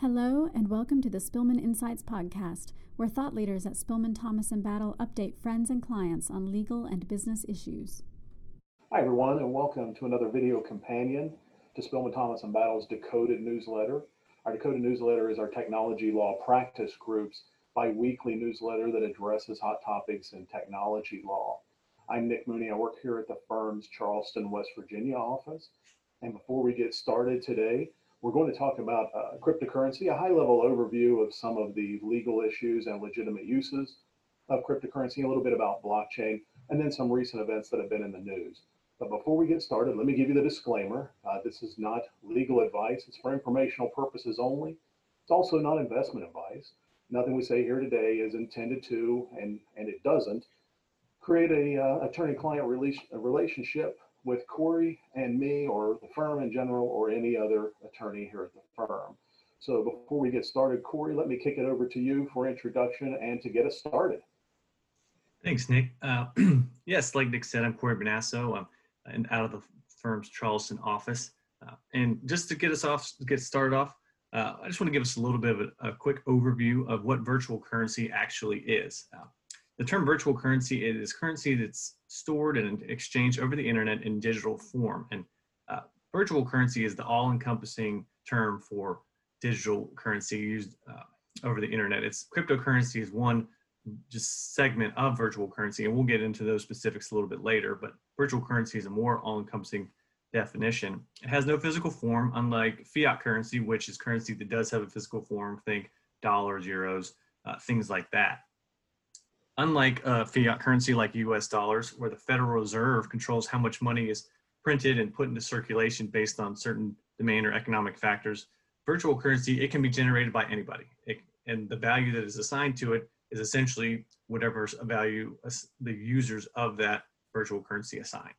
Hello, and welcome to the Spilman Insights podcast, where thought leaders at Spilman Thomas and Battle update friends and clients on legal and business issues. Hi, everyone, and welcome to another video companion to Spilman Thomas and Battle's Decoded newsletter. Our Decoded newsletter is our technology law practice group's bi weekly newsletter that addresses hot topics in technology law. I'm Nick Mooney. I work here at the firm's Charleston, West Virginia office. And before we get started today, we're going to talk about uh, cryptocurrency, a high level overview of some of the legal issues and legitimate uses of cryptocurrency, a little bit about blockchain, and then some recent events that have been in the news. But before we get started, let me give you the disclaimer. Uh, this is not legal advice, it's for informational purposes only. It's also not investment advice. Nothing we say here today is intended to, and, and it doesn't, create a uh, attorney-client relationship with Corey and me or the firm in general or any other attorney here at the firm. So before we get started, Corey, let me kick it over to you for introduction and to get us started. Thanks, Nick. Uh, yes, like Nick said, I'm Corey Bonasso. I'm and out of the firm's Charleston office. Uh, and just to get us off, get started off, uh, I just want to give us a little bit of a, a, quick overview of what virtual currency actually is. Uh, the term virtual currency is currency that's stored and exchanged over the internet in digital form. And uh, virtual currency is the all-encompassing term for digital currency used uh, over the internet. It's cryptocurrency is one just segment of virtual currency, and we'll get into those specifics a little bit later. But virtual currency is a more all-encompassing definition. It has no physical form, unlike fiat currency, which is currency that does have a physical form. Think dollars, euros, uh, things like that. Unlike a fiat currency like US dollars, where the Federal Reserve controls how much money is printed and put into circulation based on certain demand or economic factors, virtual currency, it can be generated by anybody. It, and the value that is assigned to it is essentially whatever value uh, the users of that virtual currency assign.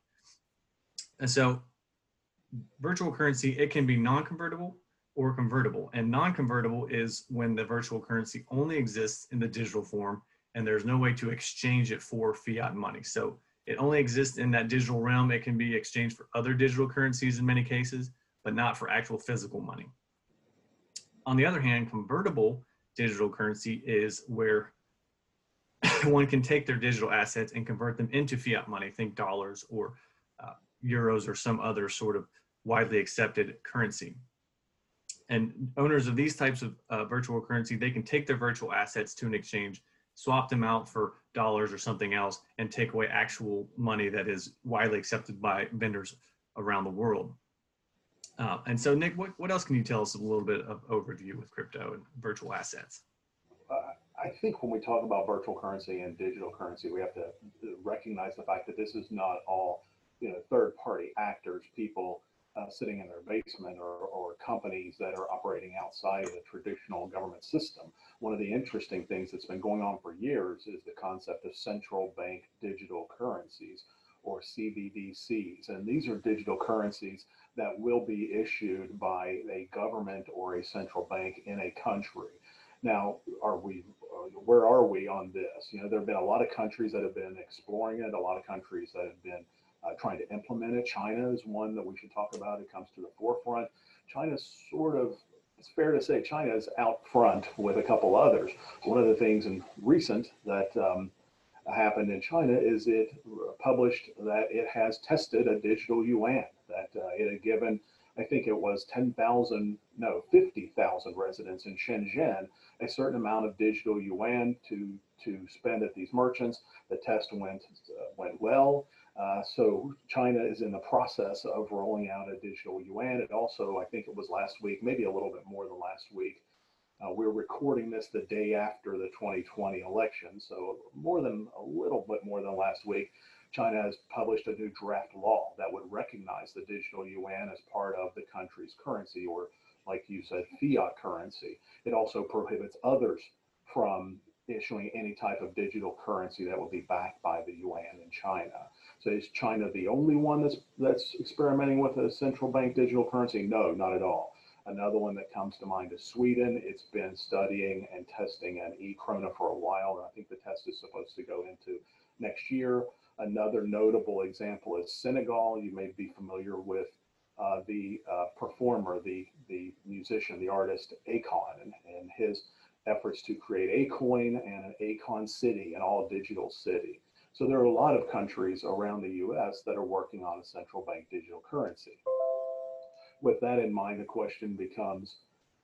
And so virtual currency, it can be non-convertible or convertible. And non-convertible is when the virtual currency only exists in the digital form and there's no way to exchange it for fiat money. So it only exists in that digital realm. It can be exchanged for other digital currencies in many cases, but not for actual physical money. On the other hand, convertible digital currency is where one can take their digital assets and convert them into fiat money, think dollars or uh, euros or some other sort of widely accepted currency. And owners of these types of uh, virtual currency, they can take their virtual assets to an exchange swap them out for dollars or something else and take away actual money that is widely accepted by vendors around the world. Uh, and so, Nick, what, what else can you tell us a little bit of overview with crypto and virtual assets? Uh, I think when we talk about virtual currency and digital currency, we have to recognize the fact that this is not all, you know, third-party actors, people uh, sitting in their basement or, or companies that are operating outside of the traditional government system. One of the interesting things that's been going on for years is the concept of central bank digital currencies or CBDCs. And these are digital currencies that will be issued by a government or a central bank in a country. Now, are we, uh, where are we on this? You know, there have been a lot of countries that have been exploring it, a lot of countries that have been uh, trying to implement it. China is one that we should talk about. It comes to the forefront. China's sort of, it's fair to say, China is out front with a couple others. One of the things in recent that um, happened in China is it published that it has tested a digital yuan, that uh, it had given, I think it was 10,000, no, 50,000 residents in Shenzhen a certain amount of digital yuan to, to spend at these merchants. The test went, uh, went well. Uh, so China is in the process of rolling out a digital yuan. It also, I think it was last week, maybe a little bit more than last week. Uh, we're recording this the day after the 2020 election, so more than a little bit more than last week. China has published a new draft law that would recognize the digital yuan as part of the country's currency, or like you said, fiat currency. It also prohibits others from issuing any type of digital currency that will be backed by the yuan in China. So is China the only one that's that's experimenting with a central bank digital currency? No, not at all. Another one that comes to mind is Sweden. It's been studying and testing an e-krona for a while, and I think the test is supposed to go into next year. Another notable example is Senegal. You may be familiar with uh, the uh, performer, the, the musician, the artist Akon, and, and his efforts to create Akoin and an Akon city, an all digital city. So there are a lot of countries around the US that are working on a central bank digital currency. With that in mind, the question becomes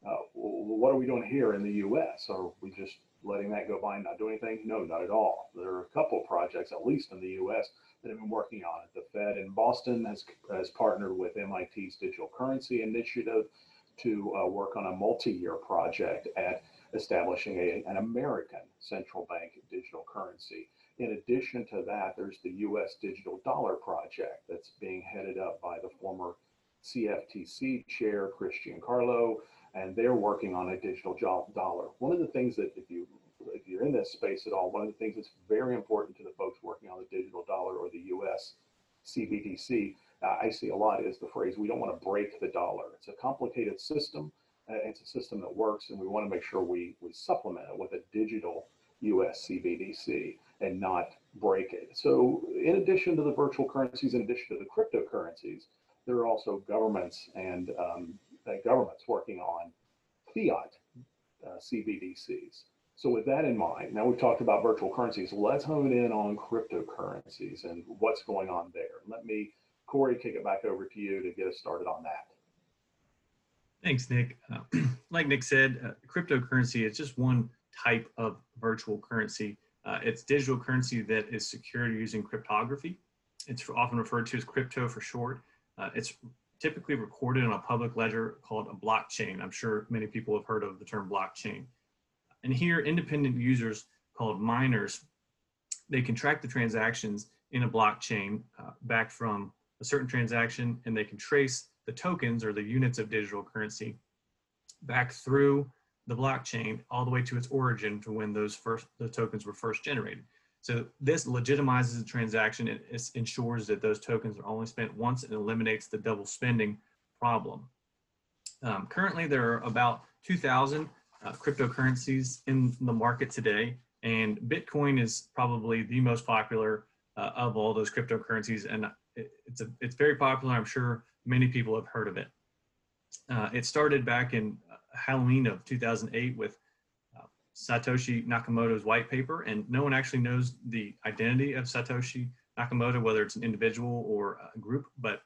uh, what are we doing here in the US? Are we just letting that go by and not doing anything? No, not at all. There are a couple projects, at least in the US, that have been working on it. The Fed in Boston has, has partnered with MIT's Digital Currency Initiative to uh, work on a multi-year project at establishing a, an American central bank digital currency. In addition to that, there's the US Digital Dollar Project that's being headed up by the former CFTC chair, Christian Giancarlo, and they're working on a digital dollar. One of the things that if you if you're in this space at all, one of the things that's very important to the folks working on the digital dollar or the US CBDC, uh, I see a lot is the phrase, we don't want to break the dollar. It's a complicated system. Uh, it's a system that works, and we want to make sure we, we supplement it with a digital US CBDC and not break it. So, in addition to the virtual currencies, in addition to the cryptocurrencies, there are also governments and um, uh, governments working on fiat uh, CBDCs. So with that in mind, now we've talked about virtual currencies. Let's hone in on cryptocurrencies and what's going on there. Let me, Corey, kick it back over to you to get us started on that. Thanks, Nick. Uh, like Nick said, uh, cryptocurrency is just one type of virtual currency. Uh, it's digital currency that is secured using cryptography. It's often referred to as crypto for short. Uh, it's typically recorded on a public ledger called a blockchain. I'm sure many people have heard of the term blockchain. And here, independent users called miners, they can track the transactions in a blockchain uh, back from a certain transaction, and they can trace the tokens or the units of digital currency back through the blockchain all the way to its origin to when those first the tokens were first generated. So this legitimizes the transaction. It, it ensures that those tokens are only spent once and eliminates the double spending problem. Um, currently, there are about 2,000 uh, cryptocurrencies in the market today, and Bitcoin is probably the most popular uh, of all those cryptocurrencies, and it, it's a, it's very popular. I'm sure many people have heard of it. Uh, it started back in Halloween of 2008 with uh, Satoshi Nakamoto's white paper, and no one actually knows the identity of Satoshi Nakamoto, whether it's an individual or a group, but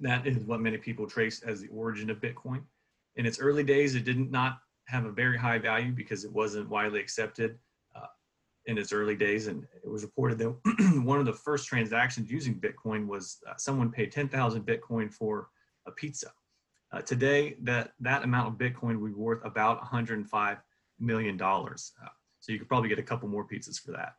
that is what many people trace as the origin of Bitcoin. In its early days, it did not have a very high value because it wasn't widely accepted uh, in its early days. And it was reported that one of the first transactions using Bitcoin was uh, someone paid 10,000 Bitcoin for a pizza. Uh, today, that, that amount of Bitcoin would be worth about $105 million. Uh, so you could probably get a couple more pizzas for that.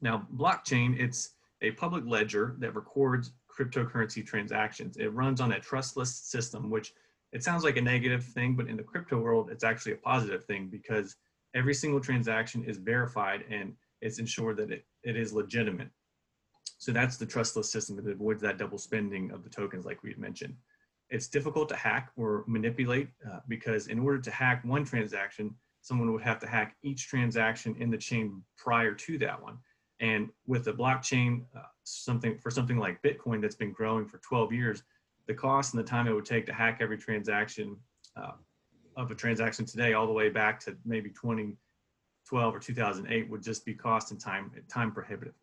Now, blockchain, it's a public ledger that records cryptocurrency transactions. It runs on a trustless system, which it sounds like a negative thing, but in the crypto world, it's actually a positive thing because every single transaction is verified and it's ensured that it, it is legitimate. So that's the trustless system that avoids that double spending of the tokens like we had mentioned. It's difficult to hack or manipulate uh, because in order to hack one transaction, someone would have to hack each transaction in the chain prior to that one. And with the blockchain, uh, something for something like Bitcoin that's been growing for 12 years, the cost and the time it would take to hack every transaction uh, of a transaction today all the way back to maybe 2012 or 2008 would just be cost and time time prohibitive.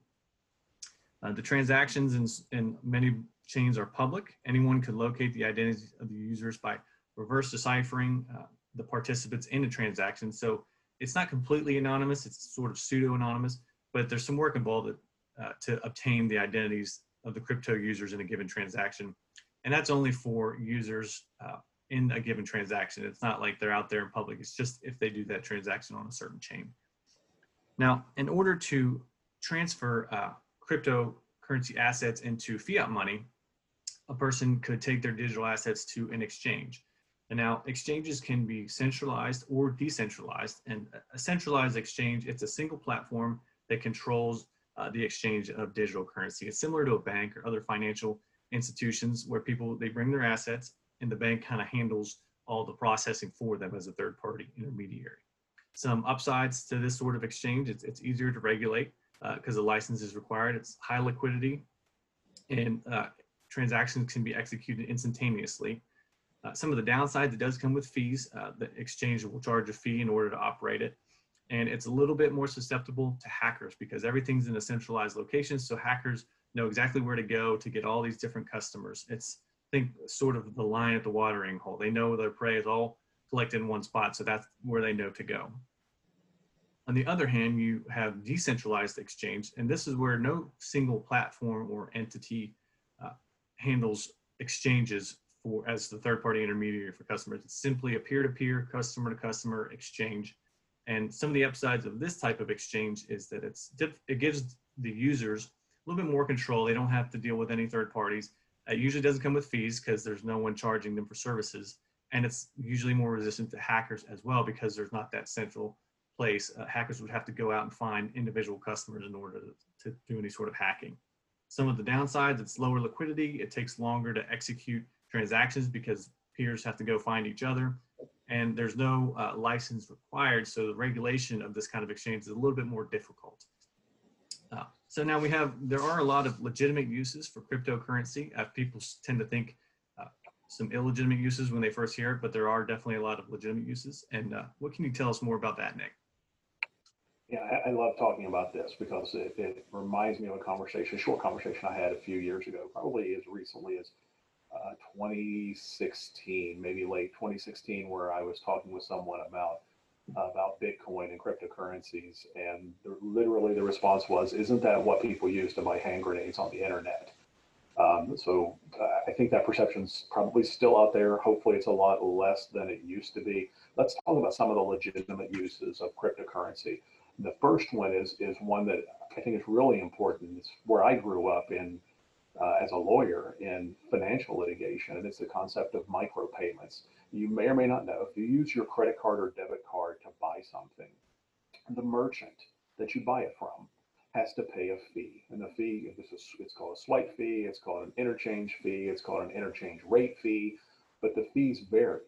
Uh, the transactions in, in many chains are public. Anyone could locate the identities of the users by reverse deciphering uh, the participants in a transaction. So it's not completely anonymous, it's sort of pseudo-anonymous, but there's some work involved uh, to obtain the identities of the crypto users in a given transaction and that's only for users uh, in a given transaction. It's not like they're out there in public. It's just if they do that transaction on a certain chain. Now, in order to transfer uh, cryptocurrency assets into fiat money, a person could take their digital assets to an exchange. And now exchanges can be centralized or decentralized. And a centralized exchange, it's a single platform that controls uh, the exchange of digital currency. It's similar to a bank or other financial institutions where people they bring their assets and the bank kind of handles all the processing for them as a third party intermediary. Some upsides to this sort of exchange, it's, it's easier to regulate because uh, the license is required. It's high liquidity and uh, transactions can be executed instantaneously. Uh, some of the downsides, it does come with fees. Uh, the exchange will charge a fee in order to operate it. And it's a little bit more susceptible to hackers because everything's in a centralized location. So hackers know exactly where to go to get all these different customers. It's, I think, sort of the line at the watering hole. They know their prey is all collected in one spot. So that's where they know to go. On the other hand, you have decentralized exchange, and this is where no single platform or entity handles exchanges for as the third party intermediary for customers. It's simply a peer to peer, customer to customer exchange. And some of the upsides of this type of exchange is that it's it gives the users a little bit more control. They don't have to deal with any third parties. It usually doesn't come with fees because there's no one charging them for services. And it's usually more resistant to hackers as well because there's not that central place. Uh, hackers would have to go out and find individual customers in order to, to do any sort of hacking. Some of the downsides, it's lower liquidity. It takes longer to execute transactions because peers have to go find each other and there's no uh, license required. So the regulation of this kind of exchange is a little bit more difficult. Uh, so now we have, there are a lot of legitimate uses for cryptocurrency. Uh, people tend to think uh, some illegitimate uses when they first hear it, but there are definitely a lot of legitimate uses. And uh, what can you tell us more about that, Nick? Yeah, I, love talking about this because it, it reminds me of a conversation, a short conversation I had a few years ago, probably as recently as uh, 2016, maybe late 2016, where I was talking with someone about about Bitcoin and cryptocurrencies, and the, literally the response was, "Isn't that what people use to buy hand grenades on the internet?" Um, so uh, I think that perception's probably still out there. Hopefully, it's a lot less than it used to be. Let's talk about some of the legitimate uses of cryptocurrency. The first one is is one that I think is really important. It's where I grew up in uh, as a lawyer in financial litigation, and it's the concept of micropayments. You may or may not know if you use your credit card or debit card to buy something, the merchant that you buy it from has to pay a fee. And the fee, is, it's called a swipe fee, it's called an interchange fee, it's called an interchange rate fee, but the fees vary.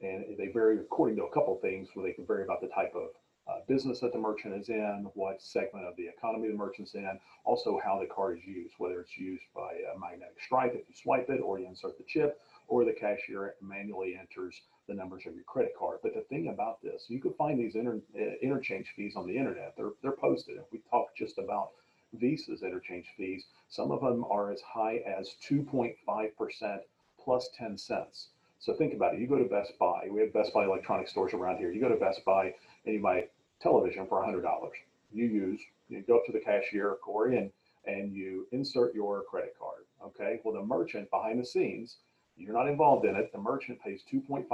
And they vary according to a couple things where they can vary about the type of uh, business that the merchant is in, what segment of the economy the merchant's in, also how the card is used, whether it's used by a magnetic stripe if you swipe it or you insert the chip, or the cashier manually enters the numbers of your credit card. But the thing about this, you can find these inter, uh, interchange fees on the internet. They're, they're posted. If we talk just about Visa's interchange fees, some of them are as high as 2.5% plus 10 cents. So think about it. You go to Best Buy. We have Best Buy electronic stores around here. You go to Best Buy and you buy television for $100. You use, you go up to the cashier, Corey, and, and you insert your credit card. Okay. Well, the merchant behind the scenes, you're not involved in it. The merchant pays 2.5%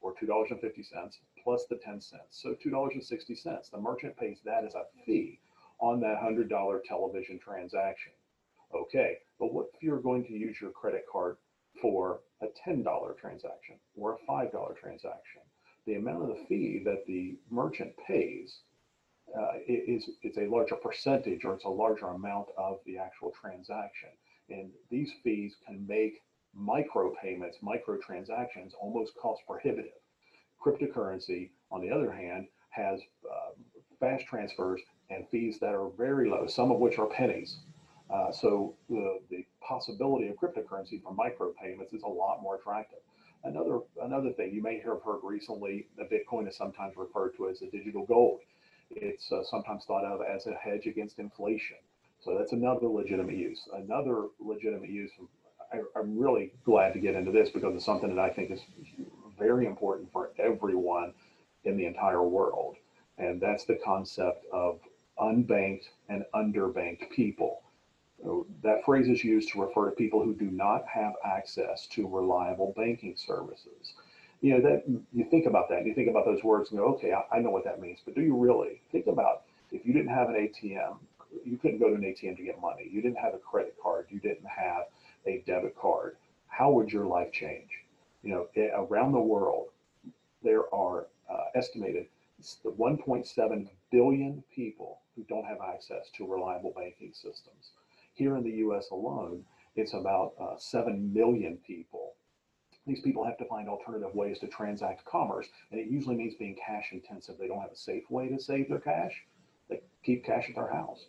or $2.50 plus the 10 cents. So $2.60. The merchant pays that as a fee on that $100 television transaction. Okay. But what if you're going to use your credit card for a $10 transaction or a $5 transaction? The amount of the fee that the merchant pays uh, is it's a larger percentage or it's a larger amount of the actual transaction. And these fees can make micro payments, micro transactions almost cost prohibitive. Cryptocurrency, on the other hand, has uh, fast transfers and fees that are very low, some of which are pennies. Uh, so the, the possibility of cryptocurrency for micro payments is a lot more attractive. Another another thing you may have heard recently, the Bitcoin is sometimes referred to as a digital gold. It's uh, sometimes thought of as a hedge against inflation. So that's another legitimate use. Another legitimate use. I, I'm really glad to get into this because it's something that I think is very important for everyone in the entire world, and that's the concept of unbanked and underbanked people that phrase is used to refer to people who do not have access to reliable banking services. You know, that you think about that, and you think about those words and go, okay, I, I know what that means, but do you really? Think about if you didn't have an ATM, you couldn't go to an ATM to get money. You didn't have a credit card. You didn't have a debit card. How would your life change? You know, eh, around the world, there are uh, estimated 1.7 billion people who don't have access to reliable banking systems. Here in the US alone, it's about uh, 7 million people. These people have to find alternative ways to transact commerce, and it usually means being cash intensive. They don't have a safe way to save their cash. They keep cash at their house,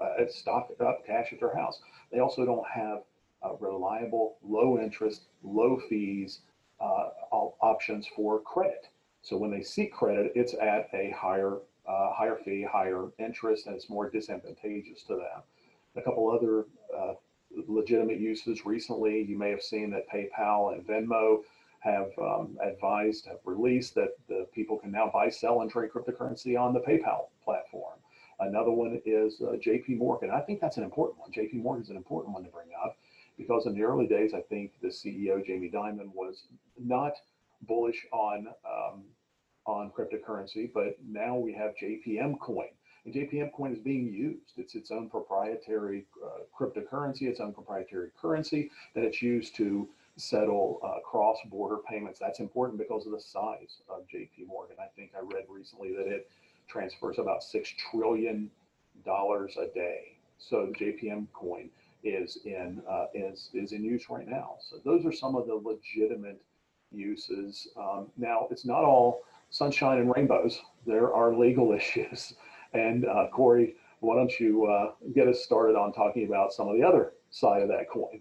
uh, stock up cash at their house. They also don't have uh, reliable, low interest, low fees uh, options for credit. So when they seek credit, it's at a higher uh, higher fee, higher interest, and it's more disadvantageous to them. A couple other uh, legitimate uses recently, you may have seen that PayPal and Venmo have um, advised, have released that the people can now buy, sell, and trade cryptocurrency on the PayPal platform. Another one is uh, JP Morgan. I think that's an important one. JP Morgan is an important one to bring up because in the early days, I think the CEO, Jamie Dimon, was not bullish on um, on cryptocurrency, but now we have JPM coin. And JPM coin is being used. It's its own proprietary uh, cryptocurrency, its own proprietary currency that it's used to settle uh, cross-border payments. That's important because of the size of JP Morgan. I think I read recently that it transfers about six trillion dollars a day. So JPM coin is in uh, is is in use right now. So those are some of the legitimate uses. Um, now it's not all sunshine and rainbows. There are legal issues. And uh, Corey, why don't you uh, get us started on talking about some of the other side of that coin?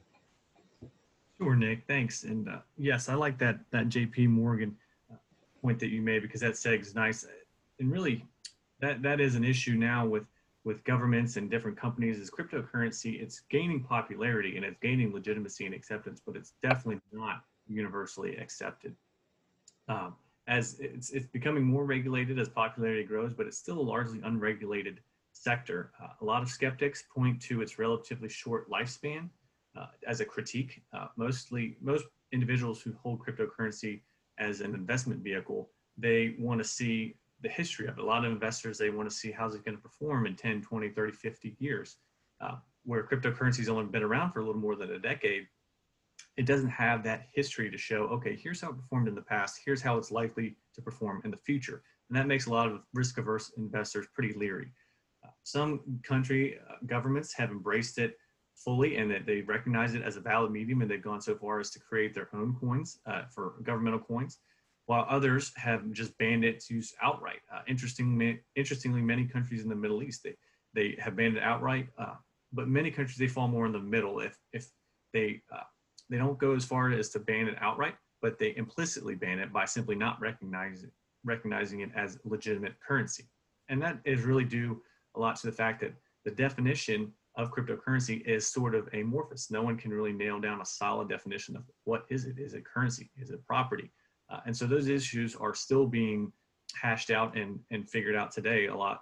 Sure, Nick. Thanks. And uh, yes, I like that that J.P. Morgan uh, point that you made because that segs nice. And really, that that is an issue now with with governments and different companies. Is cryptocurrency? It's gaining popularity and it's gaining legitimacy and acceptance, but it's definitely not universally accepted. Um, as it's, it's becoming more regulated as popularity grows, but it's still a largely unregulated sector. Uh, a lot of skeptics point to its relatively short lifespan uh, as a critique. Uh, mostly, most individuals who hold cryptocurrency as an investment vehicle, they want to see the history of it. A lot of investors, they want to see how's it going to perform in 10, 20, 30, 50 years. Uh, where cryptocurrency's only been around for a little more than a decade, it doesn't have that history to show, okay, here's how it performed in the past, here's how it's likely to perform in the future. And that makes a lot of risk averse investors pretty leery. Uh, some country uh, governments have embraced it fully and that they recognize it as a valid medium and they've gone so far as to create their own coins uh, for governmental coins, while others have just banned its use outright. Uh, interestingly, interestingly, many countries in the Middle East, they, they have banned it outright, uh, but many countries, they fall more in the middle. If, if they uh, they don't go as far as to ban it outright, but they implicitly ban it by simply not recognizing recognizing it as legitimate currency. And that is really due a lot to the fact that the definition of cryptocurrency is sort of amorphous. No one can really nail down a solid definition of what is it? Is it currency? Is it property? Uh, and so those issues are still being hashed out and, and figured out today a lot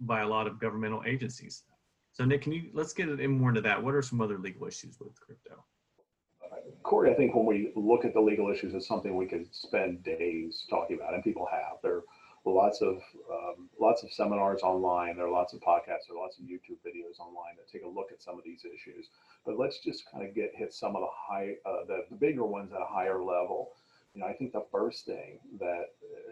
by a lot of governmental agencies. So Nick, can you let's get in more into that. What are some other legal issues with crypto? Corey, I think when we look at the legal issues, it's something we could spend days talking about, and people have. There are lots of um, lots of seminars online. There are lots of podcasts. There are lots of YouTube videos online that take a look at some of these issues. But let's just kind of get hit some of the high, uh, the, the bigger ones at a higher level. You know, I think the first thing that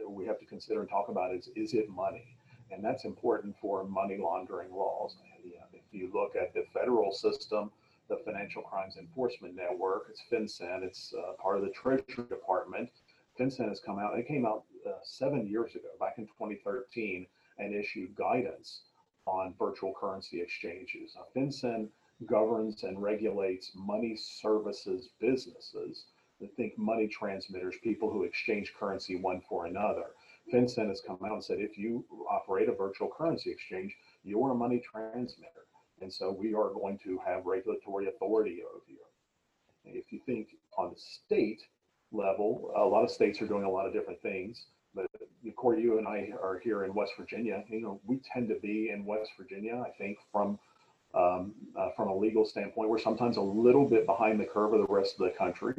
uh, we have to consider and talk about is is it money, and that's important for money laundering laws. You know, if you look at the federal system the Financial Crimes Enforcement Network. It's FinCEN. It's uh, part of the Treasury Department. FinCEN has come out. It came out uh, seven years ago, back in 2013, and issued guidance on virtual currency exchanges. FinCEN governs and regulates money services businesses that think money transmitters, people who exchange currency one for another. FinCEN has come out and said if you operate a virtual currency exchange, you're a money transmitter. And so we are going to have regulatory authority over you. If you think on the state level, a lot of states are doing a lot of different things. But Corey, you and I are here in West Virginia. You know, we tend to be in West Virginia. I think from um, uh, from a legal standpoint, we're sometimes a little bit behind the curve of the rest of the country.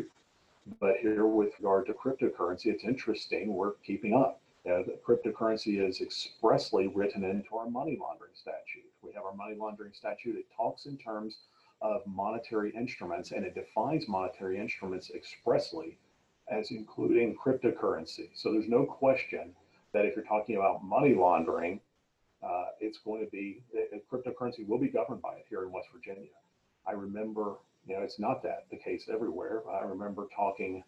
But here, with regard to cryptocurrency, it's interesting. We're keeping up. Uh, cryptocurrency is expressly written into our money laundering statute. Have our money laundering statute. It talks in terms of monetary instruments and it defines monetary instruments expressly as including cryptocurrency. So there's no question that if you're talking about money laundering, uh, it's going to be cryptocurrency will be governed by it here in West Virginia. I remember, you know, it's not that the case everywhere. I remember talking,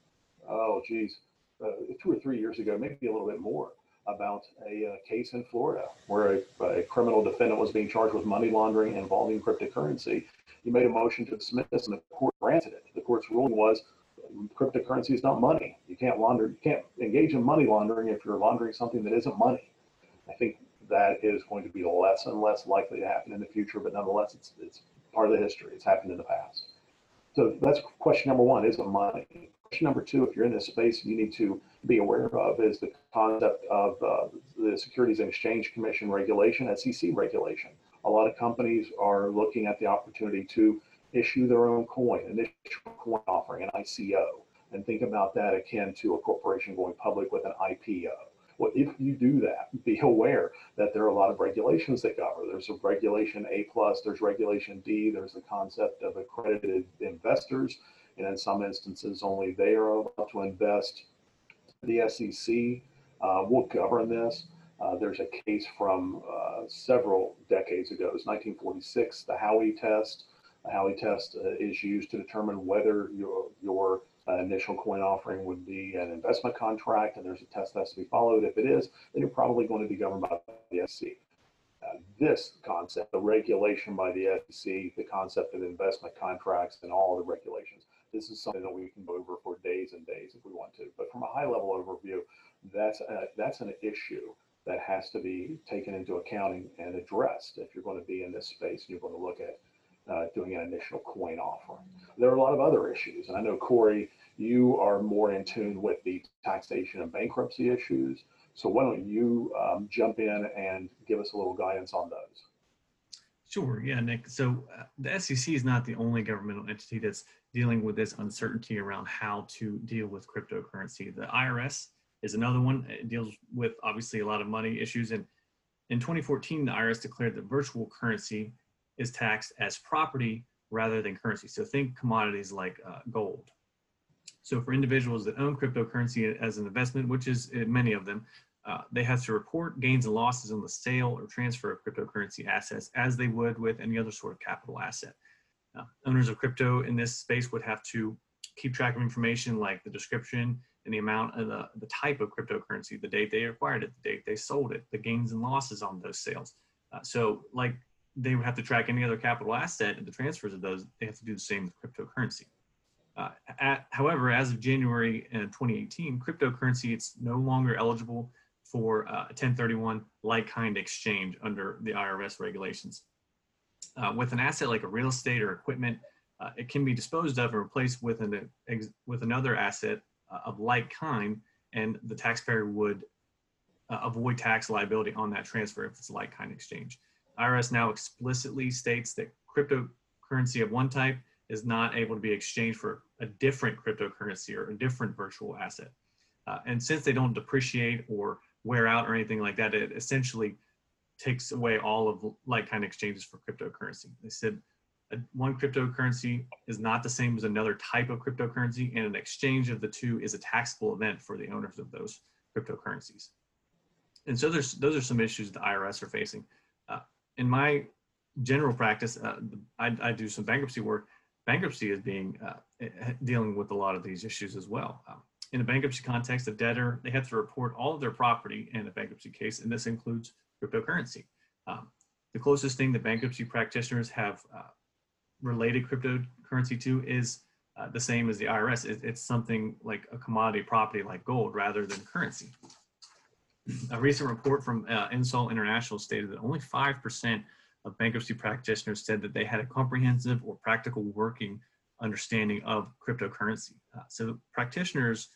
oh, geez, uh, two or three years ago, maybe a little bit more, about a, uh, case in Florida where a, a, criminal defendant was being charged with money laundering involving cryptocurrency. He made a motion to dismiss, and the court granted it. The court's ruling was cryptocurrency is not money. You can't launder, you can't engage in money laundering if you're laundering something that isn't money. I think that is going to be less and less likely to happen in the future, but nonetheless, it's, it's part of the history. It's happened in the past. So that's question number one, is it money? Question number two, if you're in this space, you need to be aware of is the concept of uh, the Securities and Exchange Commission regulation, SEC regulation. A lot of companies are looking at the opportunity to issue their own coin, an initial coin offering, an ICO, and think about that akin to a corporation going public with an IPO. Well, if you do that, be aware that there are a lot of regulations that govern. There's a regulation A plus, there's regulation D, there's the concept of accredited investors, and in some instances, only they are allowed to invest. The SEC uh, will govern this. Uh, there's a case from uh, several decades ago. It's 1946, the Howey test. The Howey test uh, is used to determine whether your your uh, initial coin offering would be an investment contract, and there's a test that has to be followed. If it is, then you're probably going to be governed by the SEC. Uh, this concept, the regulation by the SEC, the concept of investment contracts, and all the regulations, this is something that we can go over for days and days if we want to. But from a high level overview, that's a, that's an issue that has to be taken into account and addressed if you're going to be in this space and you're going to look at uh, doing an initial coin offering. There are a lot of other issues, and I know Corey, you are more in tune with the taxation and bankruptcy issues. So why don't you um, jump in and give us a little guidance on those? Sure. Yeah, Nick. So uh, the SEC is not the only governmental entity that's dealing with this uncertainty around how to deal with cryptocurrency. The IRS is another one. It deals with obviously a lot of money issues. And in 2014, the IRS declared that virtual currency is taxed as property rather than currency. So think commodities like uh, gold. So for individuals that own cryptocurrency as an investment, which is uh, many of them, uh, they have to report gains and losses on the sale or transfer of cryptocurrency assets as they would with any other sort of capital asset. Uh, owners of crypto in this space would have to keep track of information like the description and the amount of the, the type of cryptocurrency, the date they acquired it, the date they sold it, the gains and losses on those sales. Uh, so like they would have to track any other capital asset and the transfers of those, they have to do the same with cryptocurrency. Uh, at, however, as of January uh, 2018, cryptocurrency, it's no longer eligible for uh, a 1031 like-kind exchange under the IRS regulations. Uh, with an asset like a real estate or equipment, uh, it can be disposed of and replaced with an with another asset uh, of like kind, and the taxpayer would uh, avoid tax liability on that transfer if it's a like kind exchange. IRS now explicitly states that cryptocurrency of one type is not able to be exchanged for a different cryptocurrency or a different virtual asset. Uh, and since they don't depreciate or wear out or anything like that, it essentially takes away all of like kind exchanges for cryptocurrency. They said a, one cryptocurrency is not the same as another type of cryptocurrency, and an exchange of the two is a taxable event for the owners of those cryptocurrencies. And so there's those are some issues the IRS are facing. Uh, in my general practice, uh, I, I, do some bankruptcy work. Bankruptcy is being uh, eh, dealing with a lot of these issues as well. Um, in a bankruptcy context, a debtor they have to report all of their property in a bankruptcy case, and this includes cryptocurrency. Um, the closest thing that bankruptcy practitioners have uh, related cryptocurrency to is uh, the same as the IRS. It, it's something like a commodity property like gold rather than currency. A recent report from uh, Insol International stated that only 5% of bankruptcy practitioners said that they had a comprehensive or practical working understanding of cryptocurrency. Uh, so practitioners,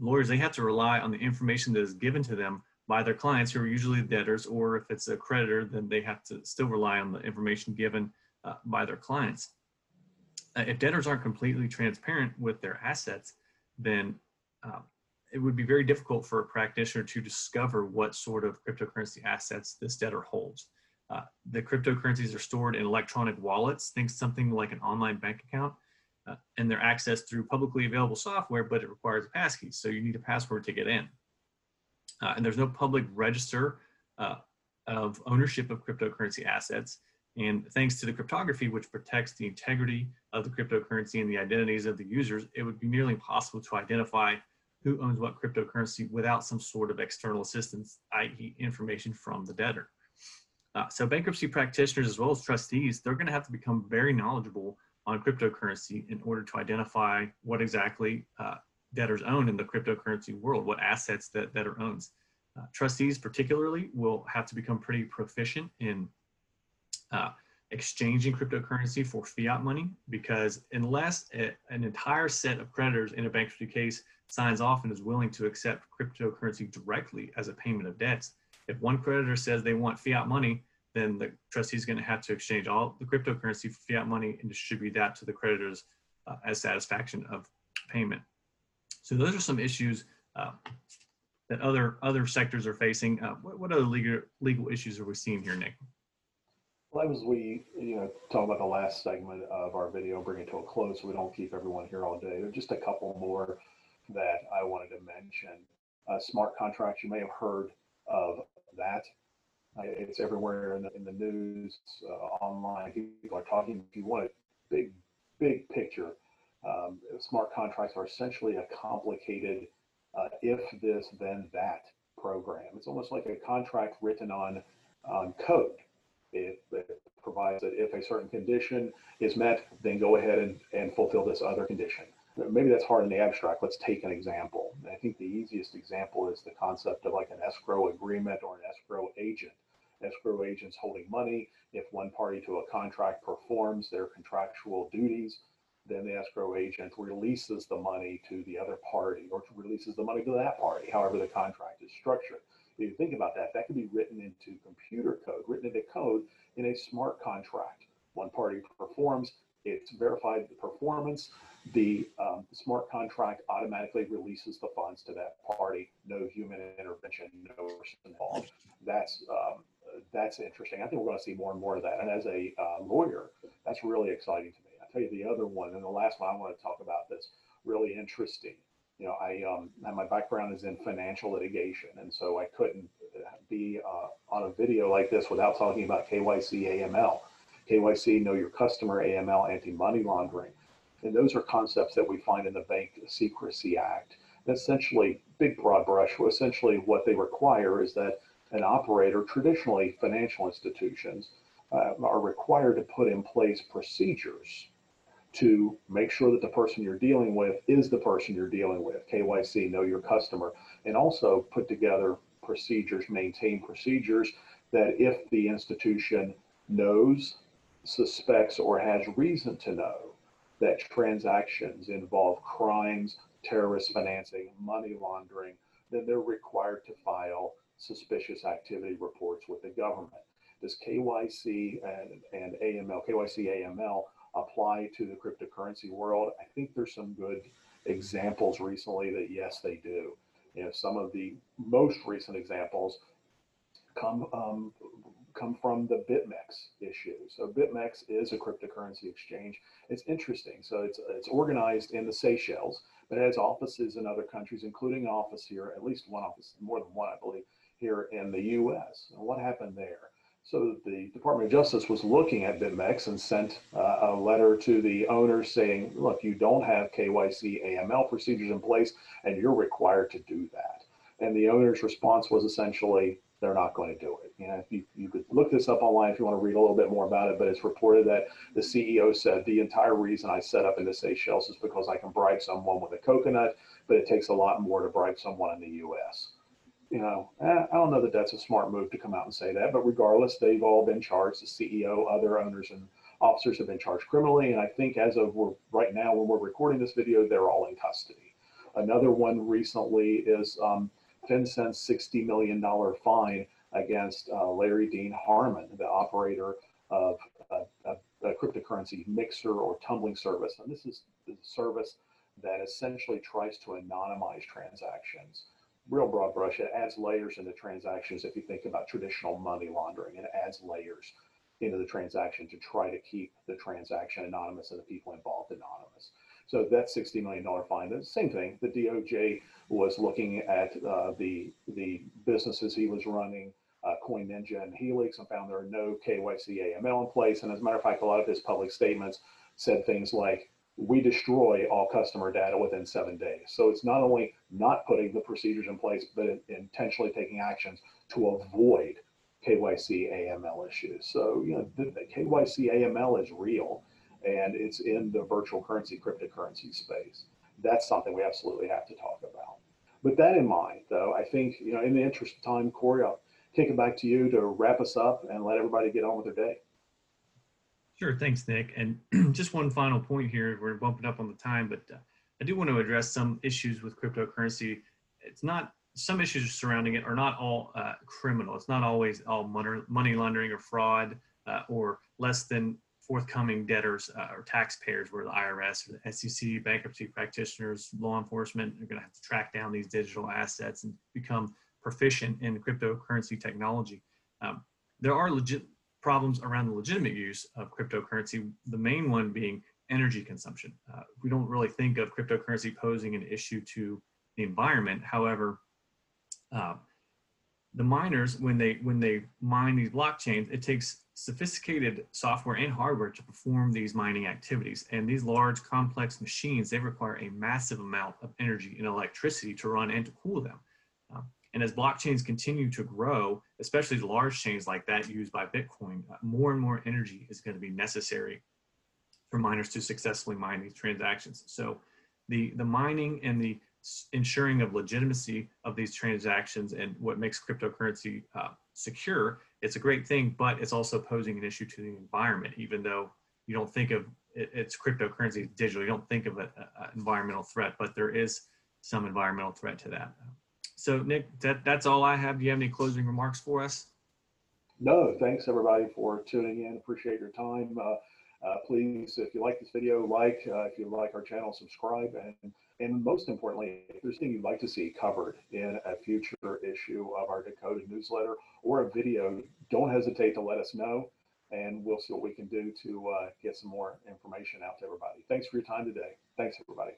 lawyers, they have to rely on the information that is given to them by their clients who are usually debtors, or if it's a creditor, then they have to still rely on the information given uh, by their clients. Uh, if debtors aren't completely transparent with their assets, then uh, it would be very difficult for a practitioner to discover what sort of cryptocurrency assets this debtor holds. Uh, the cryptocurrencies are stored in electronic wallets, think something like an online bank account, uh, and they're accessed through publicly available software, but it requires a passkey, so you need a password to get in. Uh, and there's no public register uh, of ownership of cryptocurrency assets. And thanks to the cryptography, which protects the integrity of the cryptocurrency and the identities of the users, it would be nearly impossible to identify who owns what cryptocurrency without some sort of external assistance, i.e. information from the debtor. Uh, so bankruptcy practitioners as well as trustees, they're gonna have to become very knowledgeable on cryptocurrency in order to identify what exactly uh, debtors own in the cryptocurrency world, what assets that debtor owns. Uh, trustees particularly will have to become pretty proficient in uh, exchanging cryptocurrency for fiat money because unless a, an entire set of creditors in a bankruptcy case signs off and is willing to accept cryptocurrency directly as a payment of debts, if one creditor says they want fiat money, then the trustee is going to have to exchange all the cryptocurrency for fiat money and distribute that to the creditors uh, as satisfaction of payment. So those are some issues uh, that other other sectors are facing. Uh, what, what other legal legal issues are we seeing here, Nick? Well, as we, you know, talk about the last segment of our video, bring it to a close so we don't keep everyone here all day. There's just a couple more that I wanted to mention. Uh, smart contracts, you may have heard of that. It's everywhere in the, in the news, uh, online. People are talking. If you want a big, big picture, um, smart contracts are essentially a complicated uh, if this, then that program. It's almost like a contract written on, on code. It, it, provides that if a certain condition is met, then go ahead and, and fulfill this other condition. Maybe that's hard in the abstract. Let's take an example. I think the easiest example is the concept of like an escrow agreement or an escrow agent. Escrow agents holding money. If one party to a contract performs their contractual duties, then the escrow agent releases the money to the other party or releases the money to that party, however the contract is structured. If you think about that, that could be written into computer code, written into code in a smart contract. One party performs, it's verified the performance, the um, smart contract automatically releases the funds to that party. No human intervention, no person involved. That's um, that's interesting. I think we're going to see more and more of that. And as a uh, lawyer, that's really exciting to me. I'll tell you the other one, and the last one I want to talk about that's really interesting you know, I um, my background is in financial litigation, and so I couldn't be uh, on a video like this without talking about KYC AML, KYC Know Your Customer, AML, anti-money laundering, and those are concepts that we find in the Bank Secrecy Act. And essentially, big broad brush. Essentially, what they require is that an operator, traditionally financial institutions, uh, are required to put in place procedures to make sure that the person you're dealing with is the person you're dealing with. KYC, know your customer, and also put together procedures, maintain procedures that if the institution knows, suspects, or has reason to know that transactions involve crimes, terrorist financing, money laundering, then they're required to file suspicious activity reports with the government. Does KYC and, and AML, KYC AML apply to the cryptocurrency world? I think there's some good examples recently that yes, they do. You know, some of the most recent examples come um, come from the BitMEX issue. So BitMEX is a cryptocurrency exchange. It's interesting. So it's it's organized in the Seychelles, but it has offices in other countries, including an office here, at least one office, more than one, I believe, here in the U.S. And what happened there? So the Department of Justice was looking at BitMEX and sent uh, a letter to the owner saying, look, you don't have KYC AML procedures in place and you're required to do that. And the owner's response was essentially, they're not going to do it. You know, you, you could look this up online if you want to read a little bit more about it, but it's reported that the CEO said the entire reason I set up in the Seychelles is because I can bribe someone with a coconut, but it takes a lot more to bribe someone in the US you know, I don't know that that's a smart move to come out and say that, but regardless, they've all been charged. The CEO, other owners, and officers have been charged criminally. And I think as of right now, when we're recording this video, they're all in custody. Another one recently is um, FinCEN's $60 million fine against uh, Larry Dean Harmon, the operator of a, a, a, cryptocurrency mixer or tumbling service. And this is the service that essentially tries to anonymize transactions real broad brush, it adds layers into transactions if you think about traditional money laundering. It adds layers into the transaction to try to keep the transaction anonymous and the people involved anonymous. So that $60 million fine, the same thing. The DOJ was looking at uh, the, the businesses he was running, uh, Coin Ninja and Helix, and found there are no KYC AML in place. And as a matter of fact, a lot of his public statements said things like, we destroy all customer data within seven days. So it's not only not putting the procedures in place, but intentionally taking actions to avoid KYC AML issues. So, you know, the, the KYC AML is real. and it's in the virtual currency, cryptocurrency space. That's something we absolutely have to talk about. With that in mind, though, I think, you know, in the interest of time, Corey, I'll kick it back to you to wrap us up and let everybody get on with their day. Sure, thanks, Nick. And just one final point here. We're bumping up on the time, but uh, I do want to address some issues with cryptocurrency. It's not some issues surrounding it are not all uh, criminal. It's not always all money laundering or fraud uh, or less than forthcoming debtors uh, or taxpayers, where the IRS or the SEC, bankruptcy practitioners, law enforcement are going to have to track down these digital assets and become proficient in cryptocurrency technology. Um, there are legit problems around the legitimate use of cryptocurrency. The main one being energy consumption. Uh, we don't really think of cryptocurrency posing an issue to the environment. However, uh, the miners, when they when they mine these blockchains, it takes sophisticated software and hardware to perform these mining activities. And these large, complex machines, they require a massive amount of energy and electricity to run and to cool them. Uh, and as blockchains continue to grow, especially large chains like that used by Bitcoin, uh, more and more energy is going to be necessary for miners to successfully mine these transactions. So the, the mining and the ensuring of legitimacy of these transactions and what makes cryptocurrency uh, secure, it's a great thing, but it's also posing an issue to the environment, even though you don't think of it, it's cryptocurrency digital, you don't think of an environmental threat, but there is some environmental threat to that. So Nick, that, that's all I have. Do you have any closing remarks for us? No, thanks everybody for tuning in. Appreciate your time. Uh, uh, please, if you like this video, like, uh, if you like our channel, subscribe, and and most importantly, if there's anything you'd like to see covered in a future issue of our Decoded newsletter or a video, don't hesitate to let us know, and we'll see what we can do to uh, get some more information out to everybody. Thanks for your time today. Thanks, everybody.